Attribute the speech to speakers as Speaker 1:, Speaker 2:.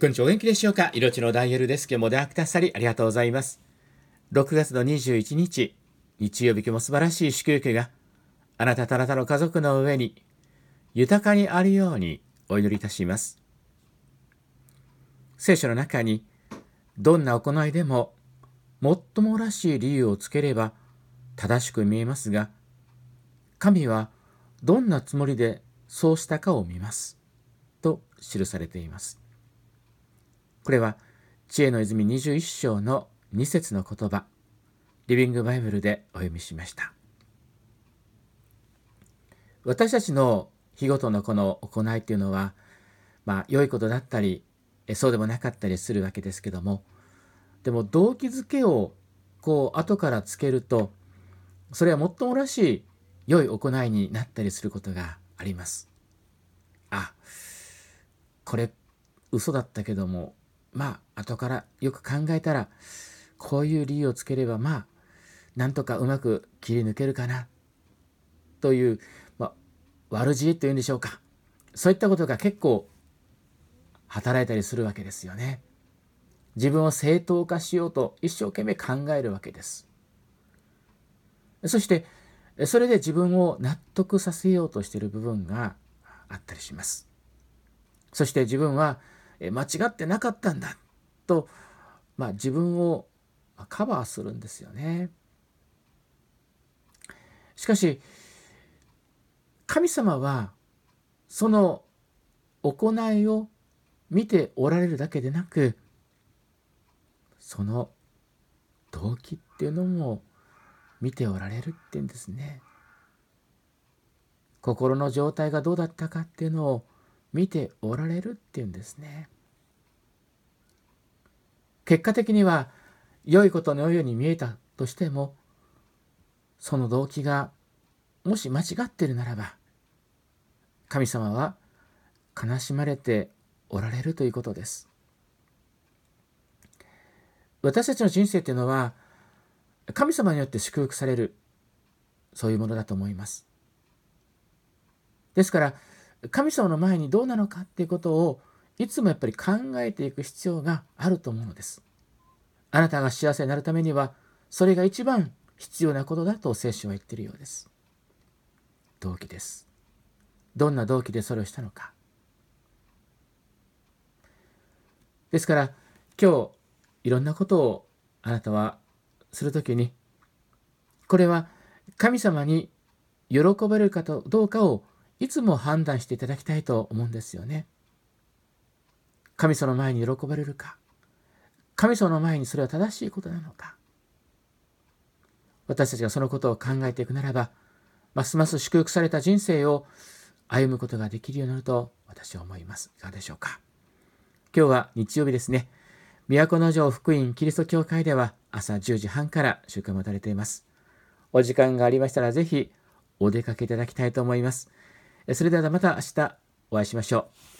Speaker 1: こんにちは。お元気でしょうか？命のダイヤルですけども、であくださりありがとうございます。6月の21日、日曜日今日も素晴らしい祝福があなたとあなたの家族の上に豊かにあるようにお祈りいたします。聖書の中にどんな行いでももっともらしい理由をつければ正しく見えますが、神はどんなつもりでそうしたかを見ます。と記されています。これは知恵の泉21章の2節の言葉リビングバイブルでお読みしました私たちの日ごとのこの行いというのはまあ良いことだったりそうでもなかったりするわけですけどもでも動機づけをこう後からつけるとそれはもっともらしい良い行いになったりすることがあります。あこれ嘘だったけどもまあ後からよく考えたらこういう理由をつければまあなんとかうまく切り抜けるかなという、まあ、悪知恵というんでしょうかそういったことが結構働いたりするわけですよね。自分を正当化しようと一生懸命考えるわけです。そしてそれで自分を納得させようとしている部分があったりします。そして自分は間違ってなかったんだと、まあ、自分をカバーするんですよね。しかし神様はその行いを見ておられるだけでなくその動機っていうのも見ておられるっていうんですね。心の状態がどうだったかっていうのを見ておられるっていうんですね。結果的には良いことのように見えたとしてもその動機がもし間違っているならば神様は悲しまれておられるということです。私たちの人生っていうのは神様によって祝福されるそういうものだと思います。ですから神様の前にどうなのかっていうことをいつもやっぱり考えていく必要があると思うのです。あなたが幸せになるためにはそれが一番必要なことだと聖書は言っているようです。動機です。どんな動機でそれをしたのか。ですから今日いろんなことをあなたはするときにこれは神様に喜ばれるかどうかをいつも判断していただきたいと思うんですよね。神様の前に喜ばれるか。神様の前にそれは正しいことなのか。私たちがそのことを考えていくならばますます祝福された人生を歩むことができるようになると私は思います。いかがでしょうか。今日は日曜日ですね。都城福音キリスト教会では朝10時半から集会を持たれています。お時間がありましたらぜひお出かけいただきたいと思います。それではまた明日お会いしましょう。